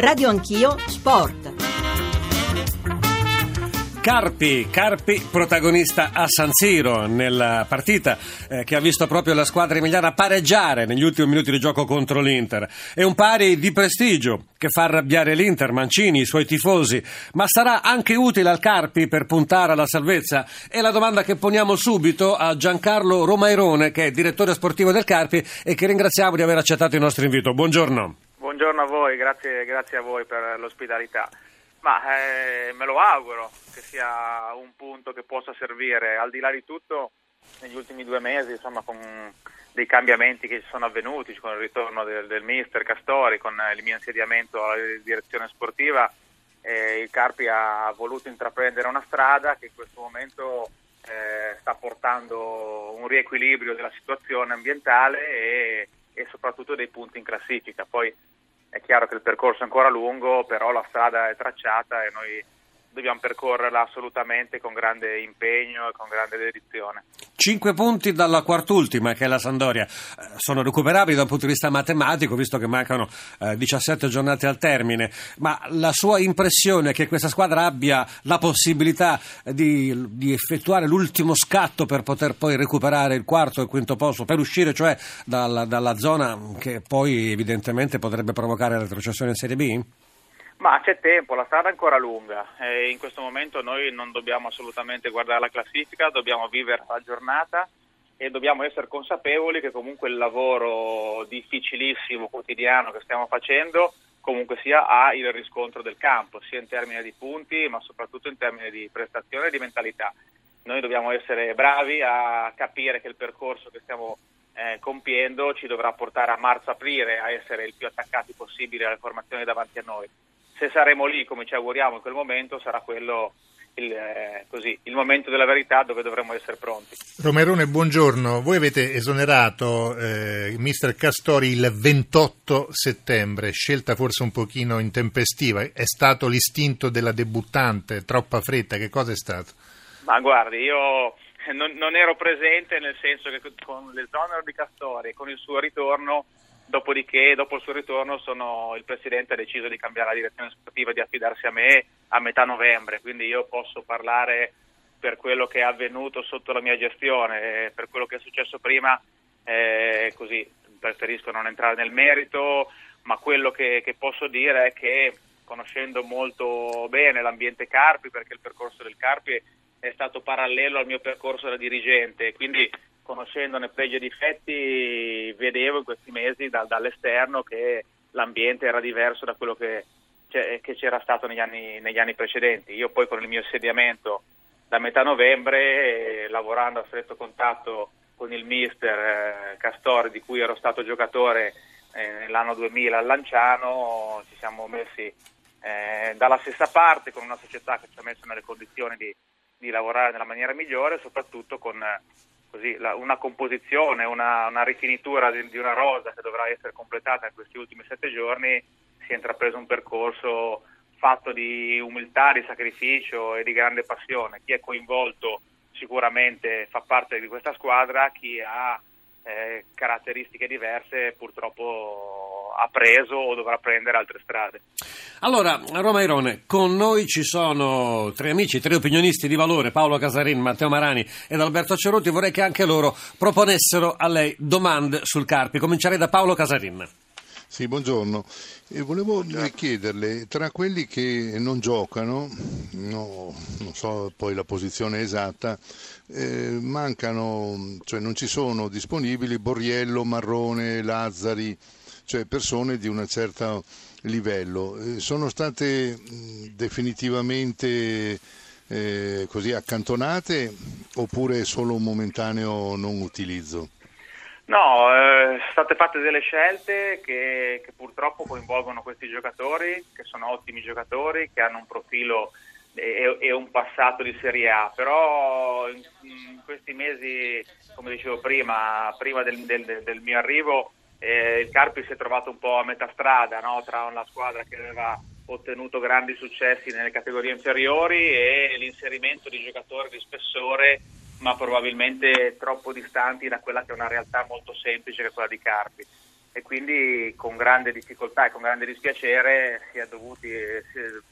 Radio Anch'io Sport. Carpi, Carpi protagonista a San Siro nella partita eh, che ha visto proprio la squadra emiliana pareggiare negli ultimi minuti di gioco contro l'Inter. È un pari di prestigio che fa arrabbiare l'Inter, Mancini, i suoi tifosi, ma sarà anche utile al Carpi per puntare alla salvezza? È la domanda che poniamo subito a Giancarlo Romairone che è direttore sportivo del Carpi e che ringraziamo di aver accettato il nostro invito. Buongiorno. Buongiorno a voi, grazie, grazie a voi per l'ospitalità. Ma eh, me lo auguro che sia un punto che possa servire, al di là di tutto, negli ultimi due mesi, insomma, con dei cambiamenti che sono avvenuti, con il ritorno del, del mister Castori, con il mio insediamento alla direzione sportiva, eh, il Carpi ha voluto intraprendere una strada che in questo momento eh, sta portando un riequilibrio della situazione ambientale e, e soprattutto dei punti in classifica. Poi è chiaro che il percorso è ancora lungo, però la strada è tracciata e noi dobbiamo percorrerla assolutamente con grande impegno e con grande dedizione. Cinque punti dalla quartultima, che è la Sandoria, eh, sono recuperabili da un punto di vista matematico, visto che mancano eh, 17 giornate al termine, ma la sua impressione è che questa squadra abbia la possibilità di, di effettuare l'ultimo scatto per poter poi recuperare il quarto e il quinto posto, per uscire cioè dalla, dalla zona che poi evidentemente potrebbe provocare la retrocessione in Serie B? Ma c'è tempo, la strada è ancora lunga e in questo momento noi non dobbiamo assolutamente guardare la classifica, dobbiamo vivere la giornata e dobbiamo essere consapevoli che comunque il lavoro difficilissimo, quotidiano che stiamo facendo comunque sia ha il riscontro del campo, sia in termini di punti ma soprattutto in termini di prestazione e di mentalità. Noi dobbiamo essere bravi a capire che il percorso che stiamo eh, compiendo ci dovrà portare a marzo-aprile a essere il più attaccati possibile alle formazioni davanti a noi se saremo lì come ci auguriamo in quel momento sarà quello il, eh, così, il, momento della verità dove dovremo essere pronti. Romerone, buongiorno. Voi avete esonerato eh, Mister Castori il 28 settembre, scelta forse un pochino intempestiva. È stato l'istinto della debuttante, troppa fretta, che cosa è stato? Ma guardi, io non, non ero presente nel senso che con l'esonero di Castori e con il suo ritorno Dopodiché, dopo il suo ritorno, sono, il presidente ha deciso di cambiare la direzione sportiva e di affidarsi a me a metà novembre. Quindi io posso parlare per quello che è avvenuto sotto la mia gestione, per quello che è successo prima, eh, così preferisco non entrare nel merito, ma quello che, che posso dire è che conoscendo molto bene l'ambiente Carpi, perché il percorso del Carpi è stato parallelo al mio percorso da dirigente, quindi conoscendone pregi e difetti, vedevo in questi mesi da, dall'esterno che l'ambiente era diverso da quello che, che c'era stato negli anni, negli anni, precedenti. Io poi con il mio insediamento da metà novembre, eh, lavorando a stretto contatto con il mister eh, Castori, di cui ero stato giocatore eh, nell'anno 2000 al Lanciano, ci siamo messi eh, dalla stessa parte con una società che ci ha messo nelle condizioni di, di lavorare nella maniera migliore, soprattutto con così, la, una composizione, una, una rifinitura di, di, una rosa che dovrà essere completata in questi ultimi sette giorni, si è intrapreso un percorso fatto di umiltà, di sacrificio e di grande passione. Chi è coinvolto sicuramente fa parte di questa squadra, chi ha eh, caratteristiche diverse purtroppo ha preso o dovrà prendere altre strade. Allora, Roma Irone, con noi ci sono tre amici, tre opinionisti di valore, Paolo Casarin, Matteo Marani ed Alberto Ceruti. Vorrei che anche loro proponessero a lei domande sul Carpi. Comincerei da Paolo Casarin. Sì, buongiorno. E volevo chiederle, tra quelli che non giocano, no, non so poi la posizione esatta, eh, mancano, cioè non ci sono disponibili Borriello, Marrone, Lazzari, cioè persone di un certo livello. Eh, sono state definitivamente eh, così accantonate oppure solo un momentaneo non utilizzo? No, eh, state fatte delle scelte che, che, purtroppo coinvolgono questi giocatori, che sono ottimi giocatori, che hanno un profilo e, e un passato di Serie A, però in, in questi mesi, come dicevo prima, prima del, del, del mio arrivo, eh, il Carpi si è trovato un po' a metà strada no? tra una squadra che aveva ottenuto grandi successi nelle categorie inferiori e l'inserimento di giocatori di spessore ma probabilmente troppo distanti da quella che è una realtà molto semplice che è quella di Carpi. e quindi con grande difficoltà e con grande dispiacere si è dovuti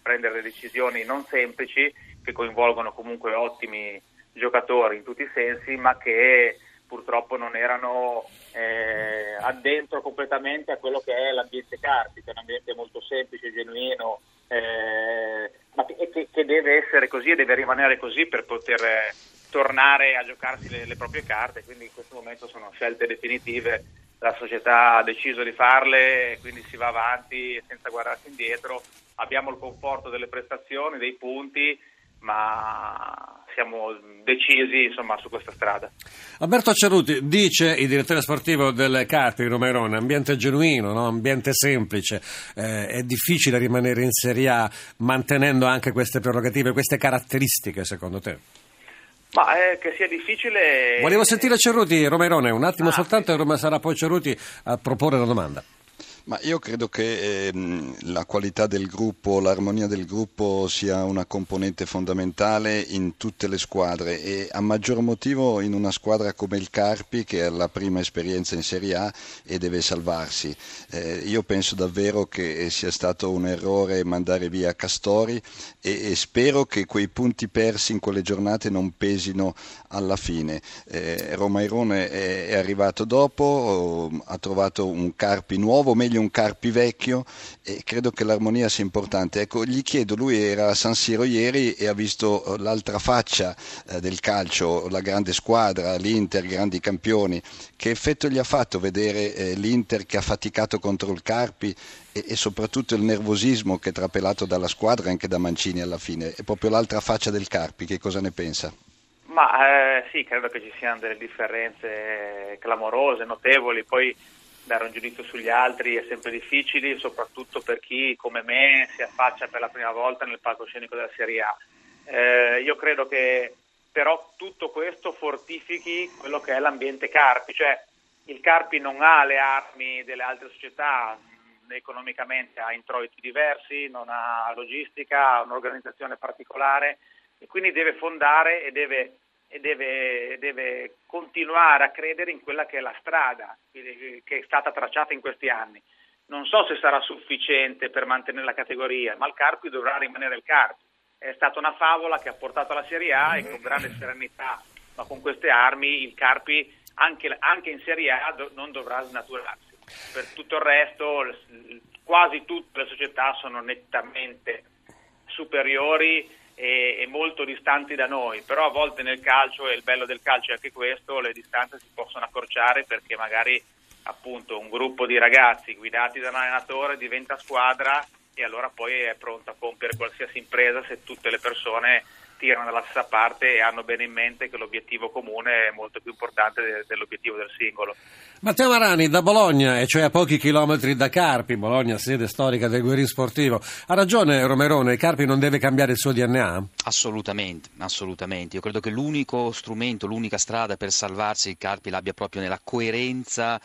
prendere decisioni non semplici che coinvolgono comunque ottimi giocatori in tutti i sensi ma che purtroppo non erano eh, addentro completamente a quello che è l'ambiente Carpi, che è un ambiente molto semplice, genuino, eh, ma che, che, deve essere così e deve rimanere così per poter eh, tornare a giocarsi le, le, proprie carte, quindi in questo momento sono scelte definitive, la società ha deciso di farle, quindi si va avanti senza guardarsi indietro, abbiamo il conforto delle prestazioni, dei punti, ma siamo decisi insomma, su questa strada. Alberto Ceruti dice il direttore sportivo del Carpi di Romerone, ambiente genuino, no? ambiente semplice, eh, è difficile rimanere in Serie A mantenendo anche queste prerogative, queste caratteristiche secondo te? Ma eh, che sia difficile... Volevo sentire Ceruti, Romerone, un attimo ah, soltanto e sarà poi Ceruti a proporre la domanda. Ma io credo che ehm, la qualità del gruppo, l'armonia del gruppo sia una componente fondamentale in tutte le squadre e a maggior motivo in una squadra come il Carpi che ha la prima esperienza in Serie A e deve salvarsi. Eh, io penso davvero che sia stato un errore mandare via Castori e, e, spero che quei punti persi in quelle giornate non pesino alla fine. Eh, Romairone è, è arrivato dopo, ha trovato un Carpi nuovo, meglio un Carpi vecchio e credo che l'armonia sia importante. Ecco, gli chiedo, lui era a San Siro ieri e ha visto eh, l'altra faccia eh, del calcio, la grande squadra, l'Inter, grandi campioni. Che effetto gli ha fatto vedere eh, l'Inter che ha faticato contro il Carpi e, soprattutto il nervosismo che è trapelato dalla squadra e anche da Mancini alla fine? È proprio l'altra faccia del Carpi, che cosa ne pensa? Ma eh, sì, credo che ci siano delle differenze clamorose, notevoli. Poi dare un giudizio sugli altri è sempre difficile, soprattutto per chi come me si affaccia per la prima volta nel palcoscenico della Serie A. Eh, io credo che però tutto questo fortifichi quello che è l'ambiente Carpi, cioè il Carpi non ha le armi delle altre società, economicamente ha introiti diversi, non ha logistica, ha un'organizzazione particolare e quindi deve fondare e deve e deve, deve, continuare a credere in quella che è la strada che è stata tracciata in questi anni. Non so se sarà sufficiente per mantenere la categoria, ma il Carpi dovrà rimanere il Carpi. È stata una favola che ha portato alla Serie A e con grande serenità, ma con queste armi il Carpi anche, anche in Serie A do, non dovrà snaturarsi. Per tutto il resto, quasi tutte le società sono nettamente superiori e, molto distanti da noi, però a volte nel calcio, e il bello del calcio è anche questo, le distanze si possono accorciare perché magari appunto un gruppo di ragazzi guidati da un allenatore diventa squadra e allora poi è pronto a compiere qualsiasi impresa se tutte le persone tirano dalla stessa parte e hanno bene in mente che l'obiettivo comune è molto più importante dell'obiettivo del singolo. Matteo Marani da Bologna, e cioè a pochi chilometri da Carpi, Bologna sede storica del guerriero sportivo. Ha ragione Romerone, Carpi non deve cambiare il suo DNA? Assolutamente, assolutamente. Io credo che l'unico strumento, l'unica strada per salvarsi il Carpi l'abbia proprio nella coerenza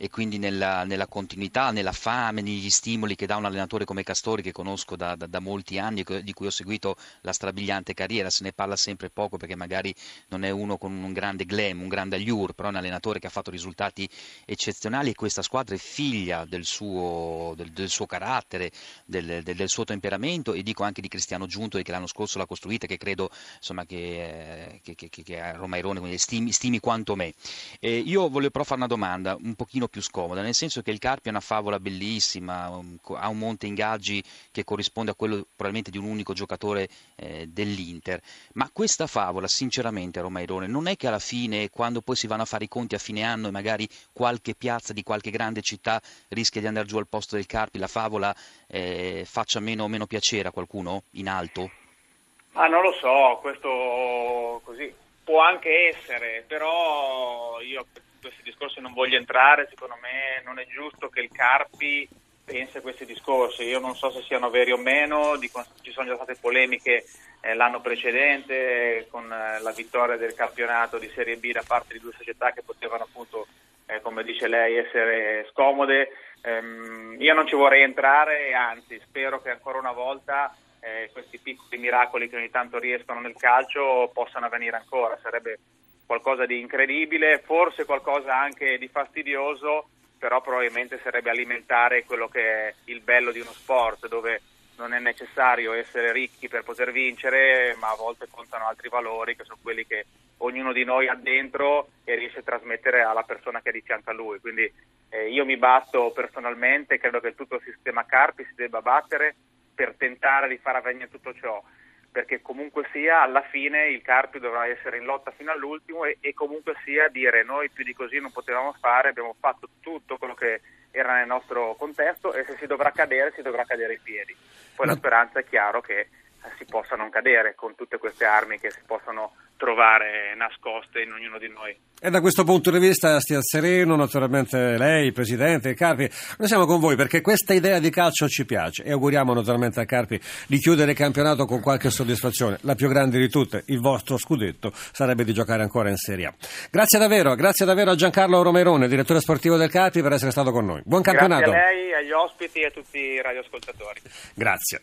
e quindi nella, nella, continuità, nella fame, negli stimoli che dà un allenatore come Castori che conosco da, da, da molti anni e di cui ho seguito la strabiliante carriera, se ne parla sempre poco perché magari non è uno con un grande glam, un grande allure, però è un allenatore che ha fatto risultati eccezionali e questa squadra è figlia del suo, del, del suo carattere, del, del, suo temperamento e dico anche di Cristiano Giunto che l'anno scorso l'ha costruita e che credo insomma, che, che, che, che a Roma Irone stimi, stimi quanto me. Eh, io voglio però fare una domanda un pochino più scomoda, nel senso che il Carpi è una favola bellissima, ha un monte ingaggi che corrisponde a quello probabilmente di un unico giocatore eh, dell'Inter, ma questa favola sinceramente Roma Irone non è che alla fine quando poi si vanno a fare i conti a fine anno e magari qualche piazza di qualche grande città rischia di andare giù al posto del Carpi, la favola eh, faccia meno o meno piacere a qualcuno in alto? Ah, non lo so, questo così può anche essere, però io questi discorsi non voglio entrare, secondo me non è giusto che il Carpi pensi a questi discorsi, io non so se siano veri o meno, dicono, ci sono già state polemiche eh, l'anno precedente con eh, la vittoria del campionato di Serie B da parte di due società che potevano appunto, eh, come dice lei, essere scomode. Ehm, io non ci vorrei entrare, anzi spero che ancora una volta eh, questi piccoli miracoli che ogni tanto riescono nel calcio possano avvenire ancora, sarebbe qualcosa di incredibile, forse qualcosa anche di fastidioso, però probabilmente sarebbe alimentare quello che è il bello di uno sport dove non è necessario essere ricchi per poter vincere, ma a volte contano altri valori che sono quelli che ognuno di noi ha dentro e riesce a trasmettere alla persona che è di fianco a lui. Quindi eh, io mi batto personalmente, credo che tutto il sistema Carpi si debba battere per tentare di far avvenire tutto ciò perché comunque sia alla fine il Carpi dovrà essere in lotta fino all'ultimo e, e, comunque sia dire noi più di così non potevamo fare, abbiamo fatto tutto quello che era nel nostro contesto e se si dovrà cadere si dovrà cadere in piedi. Poi la speranza è chiaro che si possa non cadere con tutte queste armi che si possono trovare nascoste in ognuno di noi. E da questo punto di vista stia sereno, naturalmente lei, Presidente Carpi, noi siamo con voi perché questa idea di calcio ci piace e auguriamo naturalmente a Carpi di chiudere il campionato con qualche soddisfazione, la più grande di tutte, il vostro scudetto, sarebbe di giocare ancora in Serie A. Grazie davvero, grazie davvero a Giancarlo Romerone, direttore sportivo del Carpi, per essere stato con noi. Buon campionato. Grazie a lei, agli ospiti e a tutti i radioascoltatori. Grazie.